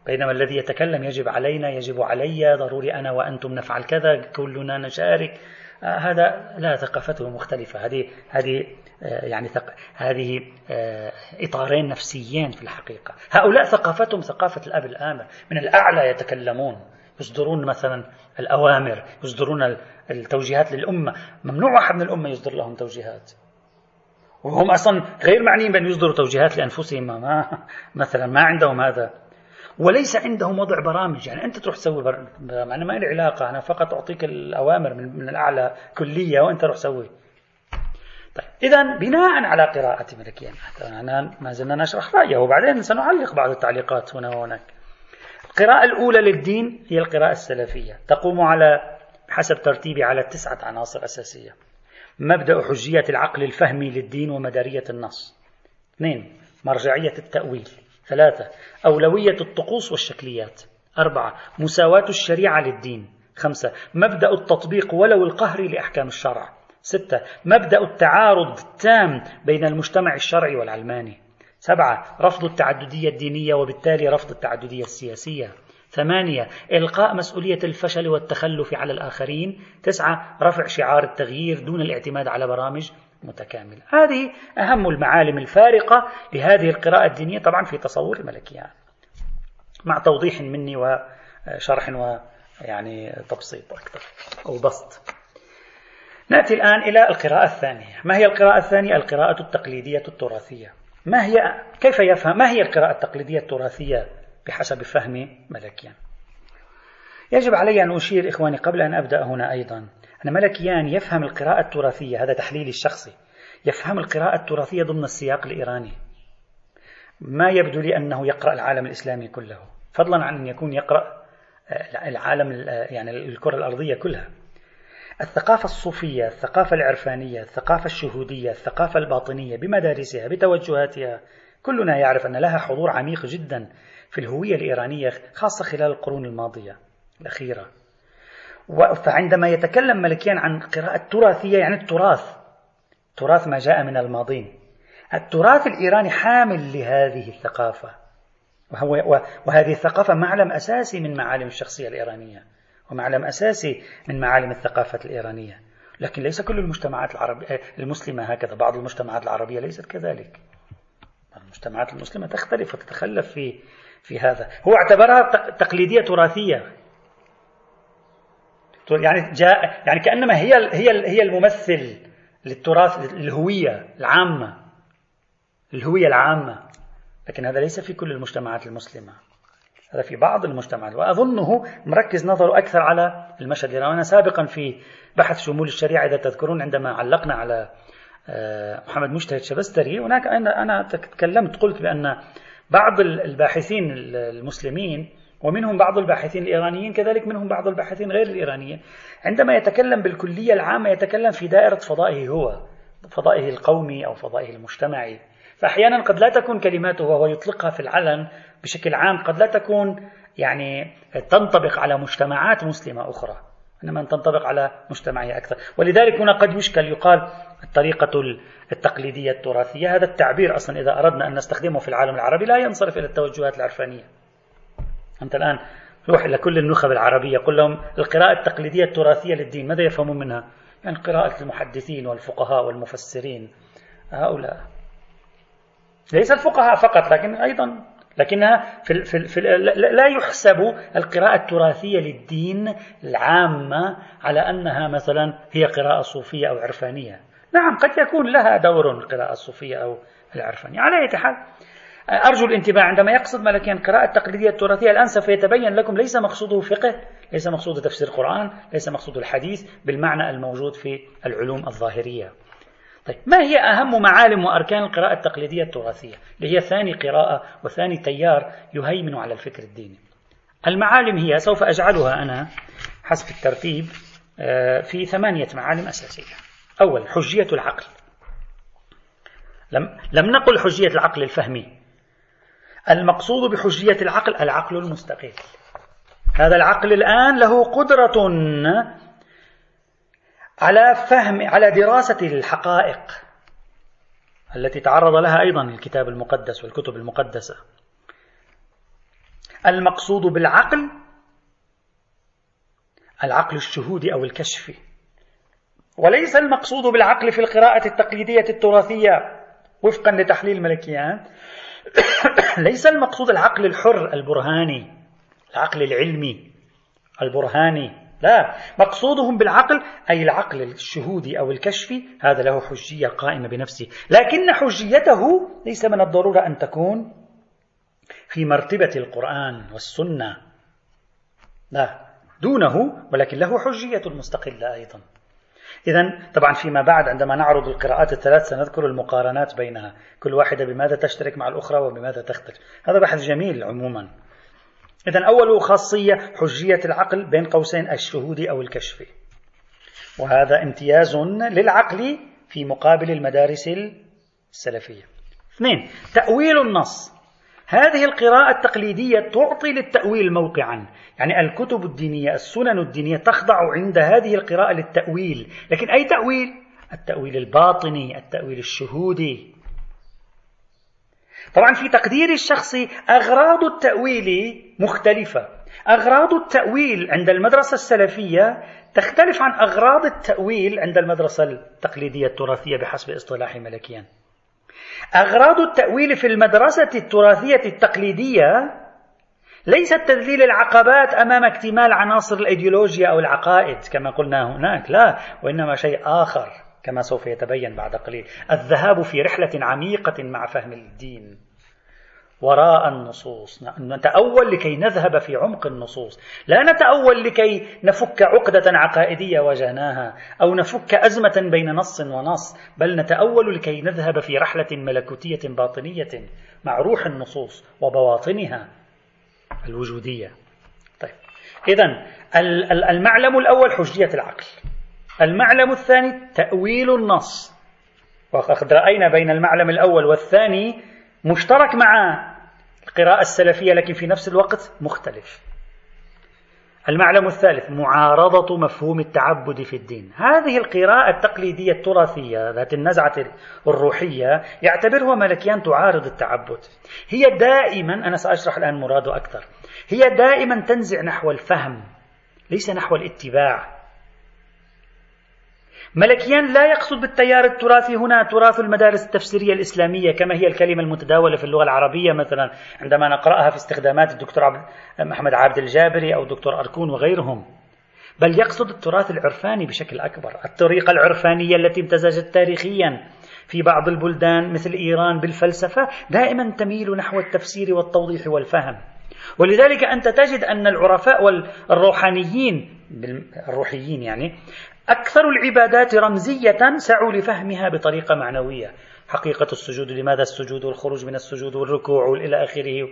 Speaker 2: بينما الذي يتكلم يجب علينا يجب علي ضروري أنا وأنتم نفعل كذا كلنا نشارك. آه هذا لا ثقافته مختلفة. هذه هذه آه يعني ثق... هذه آه إطارين نفسيين في الحقيقة. هؤلاء ثقافتهم ثقافة الأب الآمر. من الأعلى يتكلمون. يصدرون مثلا الأوامر يصدرون التوجيهات للأمة. ممنوع واحد من الأمة يصدر لهم توجيهات. وهم أصلا غير معنيين بأن يصدروا توجيهات لأنفسهم. ما مثلا ما عندهم هذا. وليس عندهم وضع برامج. يعني أنت تروح تسوي بر... أنا ما لي علاقة. أنا فقط أعطيك الأوامر من, من الأعلى كلية وأنت روح سوي. طيب إذا بناء على قراءة ملكيان أنا ما زلنا نشرح رأيه. وبعدين سنعلق بعض التعليقات هنا وهناك. القراءة الأولى للدين هي القراءة السلفية. تقوم على حسب ترتيبي على تسعة عناصر أساسية. مبدأ حجية العقل الفهمي للدين ومدارية النص. اثنين مرجعية التأويل. ثلاثة أولوية الطقوس والشكليات. أربعة مساواة الشريعة للدين. خمسة مبدأ التطبيق ولو القهري لأحكام الشرع. ستة مبدأ التعارض التام بين المجتمع الشرعي والعلماني. سبعة رفض التعددية الدينية وبالتالي رفض التعددية السياسية. ثمانية إلقاء مسؤولية الفشل والتخلف على الآخرين. تسعة رفع شعار التغيير دون الاعتماد على برامج متكاملة. هذه أهم المعالم الفارقة لهذه القراءة الدينية طبعا في تصور الملكية مع توضيح مني وشرح ويعني تبسيط أكثر أو بسط. نأتي الآن إلى القراءة الثانية. ما هي القراءة الثانية؟ القراءة التقليدية التراثية. ما هي كيف يفهم ما هي القراءة التقليدية التراثية بحسب فهم ملكيان؟ يجب علي أن أشير إخواني قبل أن أبدأ هنا أيضا. أن ملكيان يفهم القراءة التراثية هذا تحليلي الشخصي. يفهم القراءة التراثية ضمن السياق الإيراني. ما يبدو لي أنه يقرأ العالم الإسلامي كله. فضلا عن أن يكون يقرأ آه، العالم آه، يعني الكرة الأرضية كلها. الثقافة الصوفية الثقافة العرفانية الثقافة الشهودية الثقافة الباطنية بمدارسها بتوجهاتها كلنا يعرف أن لها حضور عميق جدا في الهوية الإيرانية خاصة خلال القرون الماضية الأخيرة. فعندما يتكلم ملكيان عن قراءة تراثية يعني التراث تراث ما جاء من الماضين. التراث الإيراني حامل لهذه الثقافة وهو وهذه الثقافة معلم أساسي من معالم الشخصية الإيرانية. ومعلم أساسي من معالم الثقافة الإيرانية. لكن ليس كل المجتمعات العربية المسلمة هكذا. بعض المجتمعات العربية ليست كذلك. المجتمعات المسلمة تختلف وتتخلف في في هذا. هو اعتبرها تقليدية تراثية. يعني جاء يعني كأنما هي هي هي الممثل للتراث الهوية العامة. الهوية العامة. لكن هذا ليس في كل المجتمعات المسلمة. هذا في بعض المجتمعات. وأظنه مركز نظره أكثر على المشهد أنا سابقا في بحث شمول الشريعة إذا تذكرون عندما علقنا على آه، محمد مجتهد شبستري. هناك أنا تكلمت قلت بأن بعض الباحثين المسلمين ومنهم بعض الباحثين الإيرانيين كذلك منهم بعض الباحثين غير الإيرانيين عندما يتكلم بالكلية العامة يتكلم في دائرة فضائه هو فضائه القومي أو فضائه المجتمعي. فأحيانا قد لا تكون كلماته وهو يطلقها في العلن بشكل عام قد لا تكون يعني تنطبق على مجتمعات مسلمة أخرى إنما تنطبق على مجتمعية أكثر. ولذلك هنا قد يشكل يقال الطريقة التقليدية التراثية. هذا التعبير أصلا إذا أردنا أن نستخدمه في العالم العربي لا ينصرف إلى التوجهات العرفانية. أنت الآن روح إلى كل النخب العربية قل لهم القراءة التقليدية التراثية للدين ماذا يفهمون منها؟ يعني قراءة المحدثين والفقهاء والمفسرين هؤلاء. ليس الفقهاء فقط لكن أيضا لكنها في في في لا يحسب القراءة التراثية للدين العامة على أنها مثلا هي قراءة صوفية أو عرفانية. نعم قد يكون لها دور القراءة الصوفية أو العرفانية. على أي حال أرجو الانتباه عندما يقصد ملكيا القراءة التقليدية التراثية الآن سوف يتبين لكم ليس مقصوده فقه ليس مقصوده تفسير القرآن ليس مقصوده الحديث بالمعنى الموجود في العلوم الظاهرية. طيب ما هي أهم معالم وأركان القراءة التقليدية التراثية؟ اللي هي ثاني قراءة وثاني تيار يهيمن على الفكر الديني. المعالم هي سوف أجعلها أنا حسب الترتيب آه، في ثمانية معالم أساسية. أول حجية العقل. لم, لم نقل حجية العقل الفهمي. المقصود بحجية العقل العقل المستقل هذا العقل الآن له قدرة على فهم على دراسة الحقائق التي تعرض لها أيضا الكتاب المقدس والكتب المقدسة. المقصود بالعقل العقل الشهودي أو الكشفي وليس المقصود بالعقل في القراءة التقليدية التراثية وفقا لتحليل ملكيان ليس المقصود العقل الحر البرهاني العقل العلمي البرهاني. لا مقصودهم بالعقل أي العقل الشهودي أو الكشفي هذا له حجية قائمة بنفسه. لكن حجيته ليس من الضرورة أن تكون في مرتبة القرآن والسنة. لا دونه ولكن له حجية مستقلة أيضا. إذا طبعا فيما بعد عندما نعرض القراءات الثلاث سنذكر المقارنات بينها. كل واحدة بماذا تشترك مع الأخرى وبماذا تختلف. هذا بحث جميل عموما. إذا أول خاصية حجية العقل بين قوسين الشهودي أو الكشفي وهذا امتياز للعقل في مقابل المدارس السلفية. اثنين تأويل النص. هذه القراءة التقليدية تعطي للتأويل موقعا. يعني الكتب الدينية السنن الدينية تخضع عند هذه القراءة للتأويل. لكن أي تأويل؟ التأويل الباطني التأويل الشهودي. طبعا في تقديري الشخصي أغراض التأويل مختلفة. أغراض التأويل عند المدرسة السلفية تختلف عن أغراض التأويل عند المدرسة التقليدية التراثية بحسب اصطلاح ملكيان أغراض التأويل في المدرسة التراثية التقليدية ليست تذليل العقبات أمام اكتمال عناصر الأيديولوجيا أو العقائد كما قلنا هناك لا وإنما شيء آخر. كما سوف يتبين بعد قليل. الذهاب في رحلة عميقة مع فهم الدين. وراء النصوص. نتأول لكي نذهب في عمق النصوص. لا نتأول لكي نفك عقدة عقائدية وجناها أو نفك أزمة بين نص ونص بل نتأول لكي نذهب في رحلة ملكوتية باطنية مع روح النصوص وبواطنها الوجودية. طيب. إذا المعلم الأول حجية العقل. المعلم الثاني تأويل النص. وقد رأينا بين المعلم الأول والثاني مشترك مع القراءة السلفية لكن في نفس الوقت مختلف. المعلم الثالث معارضة مفهوم التعبد في الدين. هذه القراءة التقليدية التراثية ذات النزعة الروحية يعتبرها ملكيان تعارض التعبد. هي دائما أنا سأشرح الآن مراده أكثر هي دائما تنزع نحو الفهم ليس نحو الاتباع. ملكيان لا يقصد بالتيار التراثي هنا تراث المدارس التفسيرية الإسلامية كما هي الكلمة المتداولة في اللغة العربية مثلا عندما نقرأها في استخدامات الدكتور عبد محمد عابد الجابري أو الدكتور أركون وغيرهم. بل يقصد التراث العرفاني بشكل أكبر الطريقة العرفانية التي امتزجت تاريخيا في بعض البلدان مثل إيران بالفلسفة دائما تميل نحو التفسير والتوضيح والفهم. ولذلك أنت تجد أن العرفاء والروحانيين الروحيين يعني أكثر العبادات رمزية سعوا لفهمها بطريقة معنوية. حقيقة السجود لماذا السجود؟ والخروج من السجود والركوع وإلى آخره.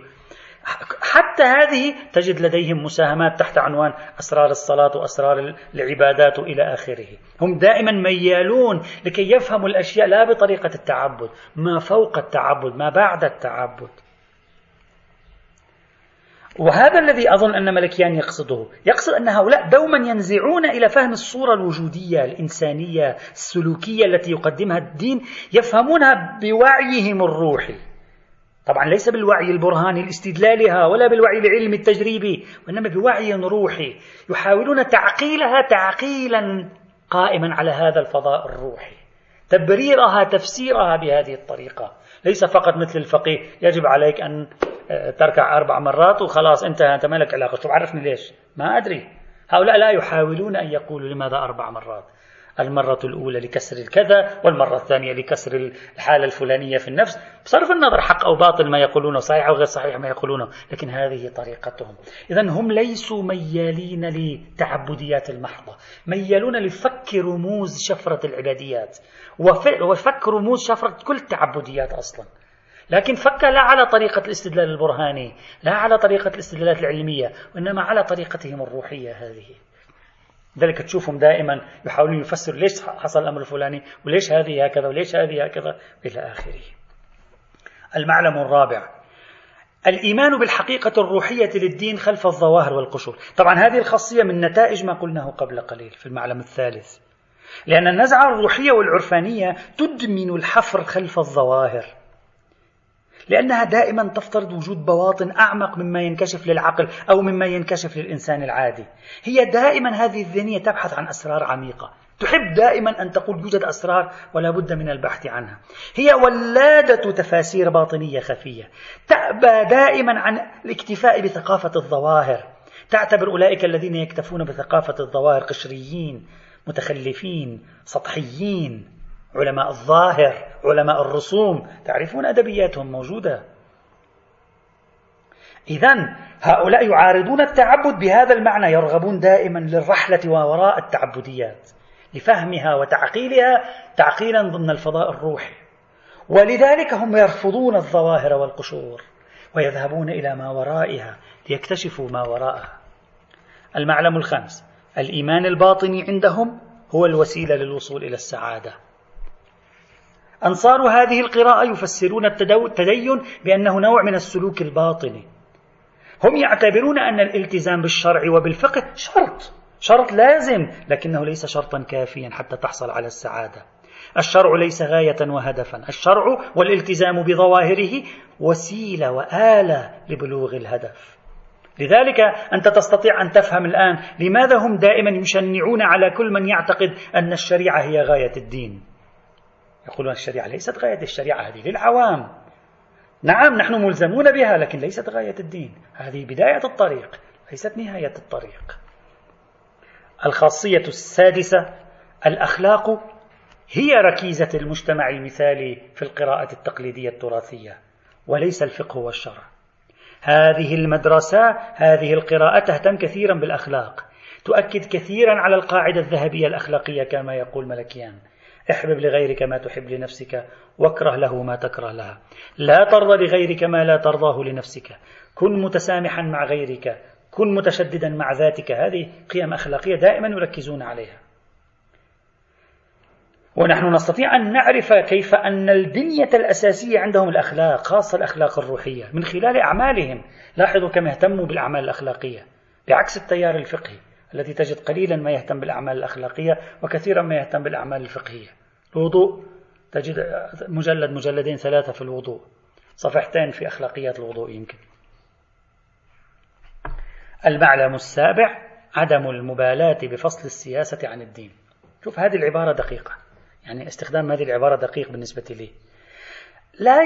Speaker 2: حتى هذه تجد لديهم مساهمات تحت عنوان أسرار الصلاة وأسرار العبادات إلى آخره. هم دائما ميالون لكي يفهموا الأشياء لا بطريقة التعبد ما فوق التعبد ما بعد التعبد. وهذا الذي أظن أن ملكيان يقصده. يقصد أن هؤلاء دوما ينزعون إلى فهم الصورة الوجودية الإنسانية السلوكية التي يقدمها الدين يفهمونها بوعيهم الروحي. طبعا ليس بالوعي البرهاني لاستدلالها ولا بالوعي العلمي التجريبي وإنما بوعي روحي. يحاولون تعقيلها تعقيلا قائما على هذا الفضاء الروحي. تبريرها تفسيرها بهذه الطريقة. ليس فقط مثل الفقيه. يجب عليك أن تركع أربع مرات وخلاص أنت ما لك علاقة. شو عرفني ليش؟ ما أدري. هؤلاء لا يحاولون أن يقولوا لماذا أربع مرات. المرة الأولى لكسر الكذا والمرة الثانية لكسر الحالة الفلانية في النفس. بصرف النظر حق أو باطل ما يقولونه صحيح أو غير صحيح ما يقولونه لكن هذه طريقتهم. إذا هم ليسوا ميالين لتعبديات المحضة. ميالون لفك رموز شفرة العباديات. وفك رموز شفرة كل التعبديات أصلا. لكن فك لا على طريقة الاستدلال البرهاني لا على طريقة الاستدلالات العلمية وإنما على طريقتهم الروحية هذه. ذلك تشوفهم دائما يحاولون يفسروا ليش حصل الأمر الفلاني وليش هذه هكذا وليش هذه هكذا إلى آخره. المعلم الرابع الإيمان بالحقيقة الروحية للدين خلف الظواهر والقشور. طبعا هذه الخاصية من نتائج ما قلناه قبل قليل في المعلم الثالث. لأن النزعة الروحية والعرفانية تدمن الحفر خلف الظواهر. لأنها دائما تفترض وجود بواطن أعمق مما ينكشف للعقل أو مما ينكشف للإنسان العادي. هي دائما هذه الذهنية تبحث عن أسرار عميقة. تحب دائما أن تقول يوجد أسرار ولا بد من البحث عنها. هي ولادة تفاسير باطنية خفية. تأبى دائما عن الاكتفاء بثقافة الظواهر. تعتبر أولئك الذين يكتفون بثقافة الظواهر قشريين متخلفين سطحيين. علماء الظاهر علماء الرسوم تعرفون أدبياتهم موجودة. إذا هؤلاء يعارضون التعبد بهذا المعنى يرغبون دائما للرحلة ووراء التعبديات لفهمها وتعقيلها تعقيلا ضمن الفضاء الروحي. ولذلك هم يرفضون الظواهر والقشور ويذهبون إلى ما ورائها ليكتشفوا ما وراءها. المعلم الخامس الإيمان الباطني عندهم هو الوسيلة للوصول إلى السعادة. أنصار هذه القراءة يفسرون التدين بأنه نوع من السلوك الباطني هم يعتبرون أن الالتزام بالشرع وبالفقه شرط شرط لازم لكنه ليس شرطا كافيا حتى تحصل على السعادة. الشرع ليس غاية وهدفا. الشرع والالتزام بظواهره وسيلة وآلة لبلوغ الهدف. لذلك أنت تستطيع أن تفهم الآن لماذا هم دائما يشنعون على كل من يعتقد أن الشريعة هي غاية الدين. يقولون الشريعة ليست غاية الشريعة هذه للعوام. نعم نحن ملزمون بها لكن ليست غاية الدين. هذه بداية الطريق ليست نهاية الطريق. الخاصية السادسة الأخلاق هي ركيزة المجتمع المثالي في القراءة التقليدية التراثية وليس الفقه والشرع. هذه المدرسة هذه القراءة تهتم كثيرا بالأخلاق تؤكد كثيرا على القاعدة الذهبية الأخلاقية كما يقول ملكيان. احبب لغيرك ما تحب لنفسك واكره له ما تكره لها. لا ترضى لغيرك ما لا ترضاه لنفسك. كن متسامحا مع غيرك. كن متشددا مع ذاتك. هذه قيم أخلاقية دائما يركزون عليها. ونحن نستطيع أن نعرف كيف أن البنية الأساسية عندهم الأخلاق خاصة الأخلاق الروحية من خلال أعمالهم. لاحظوا كم يهتموا بالأعمال الأخلاقية. بعكس التيار الفقهي. الذي تجد قليلا ما يهتم بالأعمال الأخلاقية وكثيرا ما يهتم بالأعمال الفقهية. الوضوء تجد مجلد مجلدين ثلاثة في الوضوء صفحتين في أخلاقيات الوضوء يمكن. المعلم السابع عدم المبالاة بفصل السياسة عن الدين. شوف هذه العبارة دقيقة. يعني استخدام هذه العبارة دقيق بالنسبة لي. لا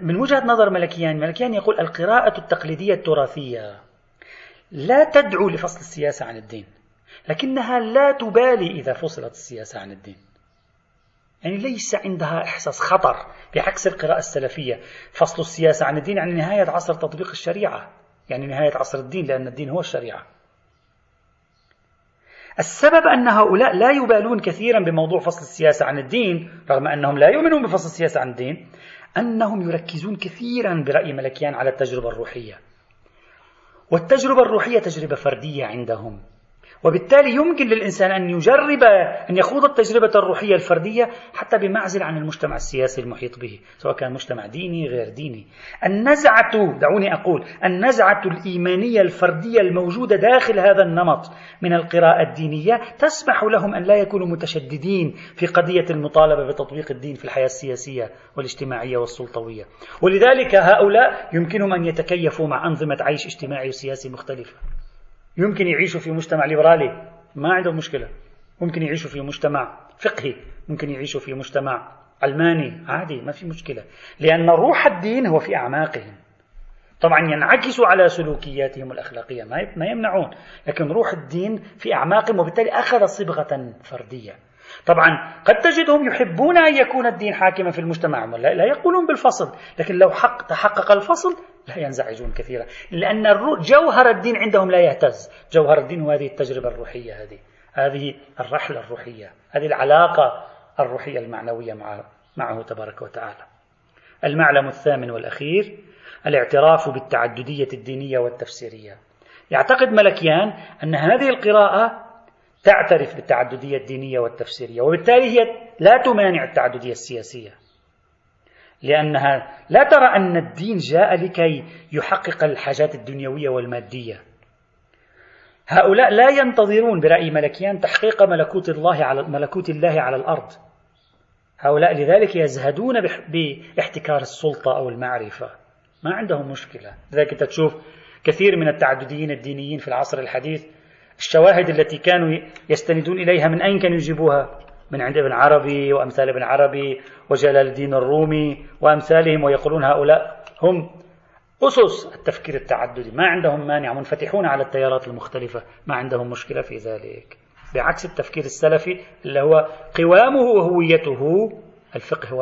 Speaker 2: من وجهة نظر ملكيان ملكيان يقول القراءة التقليدية التراثية. لا تدعو لفصل السياسة عن الدين لكنها لا تبالي إذا فصلت السياسة عن الدين. يعني ليس عندها إحساس خطر بعكس القراءة السلفية. فصل السياسة عن الدين يعني نهاية عصر تطبيق الشريعة. يعني نهاية عصر الدين لأن الدين هو الشريعة. السبب أن هؤلاء لا يبالون كثيرا بموضوع فصل السياسة عن الدين رغم أنهم لا يؤمنون بفصل السياسة عن الدين أنهم يركزون كثيرا برأي ملكيان على التجربة الروحية. والتجربة الروحية تجربة فردية عندهم. وبالتالي يمكن للإنسان أن يجرب أن يخوض التجربة الروحية الفردية حتى بمعزل عن المجتمع السياسي المحيط به سواء كان مجتمع ديني غير ديني. النزعة دعوني أقول النزعة الإيمانية الفردية الموجودة داخل هذا النمط من القراءة الدينية تسمح لهم أن لا يكونوا متشددين في قضية المطالبة بتطبيق الدين في الحياة السياسية والاجتماعية والسلطوية. ولذلك هؤلاء يمكنهم أن يتكيفوا مع أنظمة عيش اجتماعي وسياسي مختلفة. يمكن يعيشوا في مجتمع ليبرالي. ما عندهم مشكلة. ممكن يعيشوا في مجتمع فقهي. ممكن يعيشوا في مجتمع علماني عادي ما في مشكلة. لأن روح الدين هو في أعماقهم. طبعا ينعكس على سلوكياتهم الأخلاقية. ما يمنعون. لكن روح الدين في أعماقهم وبالتالي أخذ صبغة فردية. طبعا قد تجدهم يحبون أن يكون الدين حاكما في المجتمع. لا يقولون بالفصل. لكن لو حق تحقق الفصل لا ينزعجون كثيرا. لأن جوهر الدين عندهم لا يهتز. جوهر الدين هو هذه التجربة الروحية هذه. هذه الرحلة الروحية. هذه العلاقة الروحية المعنوية مع معه تبارك وتعالى. المعلم الثامن والأخير الاعتراف بالتعددية الدينية والتفسيرية. يعتقد ملكيان أن هذه القراءة تعترف بالتعددية الدينية والتفسيرية وبالتالي هي لا تمانع التعددية السياسية. لأنها لا ترى أن الدين جاء لكي يحقق الحاجات الدنيوية والمادية. هؤلاء لا ينتظرون برأي ملكيان تحقيق ملكوت الله على ملكوت الله على الأرض. هؤلاء لذلك يزهدون باحتكار السلطة أو المعرفة. ما عندهم مشكلة. لذلك تشوف كثير من التعدديين الدينيين في العصر الحديث الشواهد التي كانوا يستندون إليها من أين كانوا يجيبوها؟ من عند ابن عربي وأمثال ابن عربي وجلال الدين الرومي وأمثالهم ويقولون هؤلاء هم أسس التفكير التعددي. ما عندهم مانع منفتحون على التيارات المختلفة. ما عندهم مشكلة في ذلك. بعكس التفكير السلفي اللي هو قوامه وهويته الفقه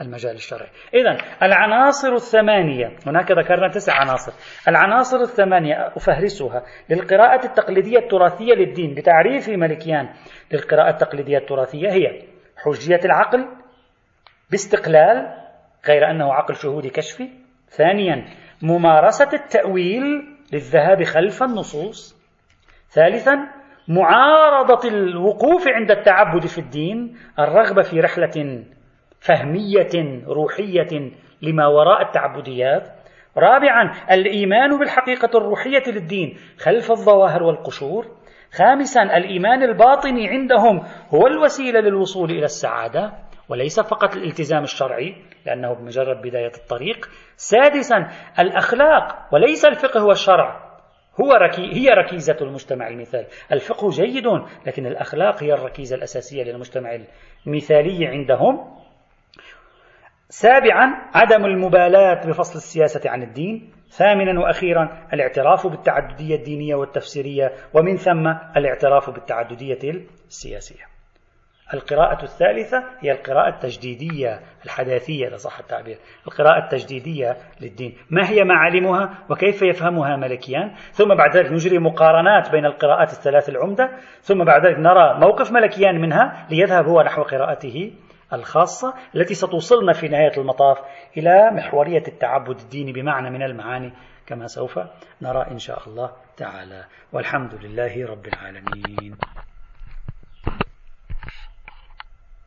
Speaker 2: المجال الشرعي. إذا العناصر الثمانية هناك ذكرنا تسع عناصر. العناصر الثمانية أفهرسها للقراءة التقليدية التراثية للدين بتعريف ملكيان. للقراءة التقليدية التراثية هي حجية العقل باستقلال غير أنه عقل شهودي كشفي ثانيا ممارسة التأويل للذهاب خلف النصوص. ثالثا معارضة الوقوف عند التعبد في الدين الرغبة في رحلة فهمية روحية لما وراء التعبديات. رابعا الإيمان بالحقيقة الروحية للدين خلف الظواهر والقشور. خامسا الإيمان الباطني عندهم هو الوسيلة للوصول إلى السعادة وليس فقط الالتزام الشرعي لأنه بمجرد بداية الطريق. سادسا الأخلاق وليس الفقه والشرع هو ركي هي ركيزة المجتمع المثالي. الفقه جيد لكن الأخلاق هي الركيزة الأساسية للمجتمع المثالي عندهم. سابعا عدم المبالاة بفصل السياسة عن الدين. ثامنا وأخيرا الاعتراف بالتعددية الدينية والتفسيرية. ومن ثم الاعتراف بالتعددية السياسية. القراءة الثالثة هي القراءة التجديدية الحداثية إذا صح التعبير. القراءة التجديدية للدين. ما هي معالمها؟ وكيف يفهمها ملكيان؟ ثم بعد ذلك نجري مقارنات بين القراءات الثلاث العمدة. ثم بعد ذلك نرى موقف ملكيان منها ليذهب هو نحو قراءته الخاصة التي ستوصلنا في نهاية المطاف إلى محورية التعبد الديني بمعنى من المعاني كما سوف نرى إن شاء الله تعالى. والحمد لله رب العالمين.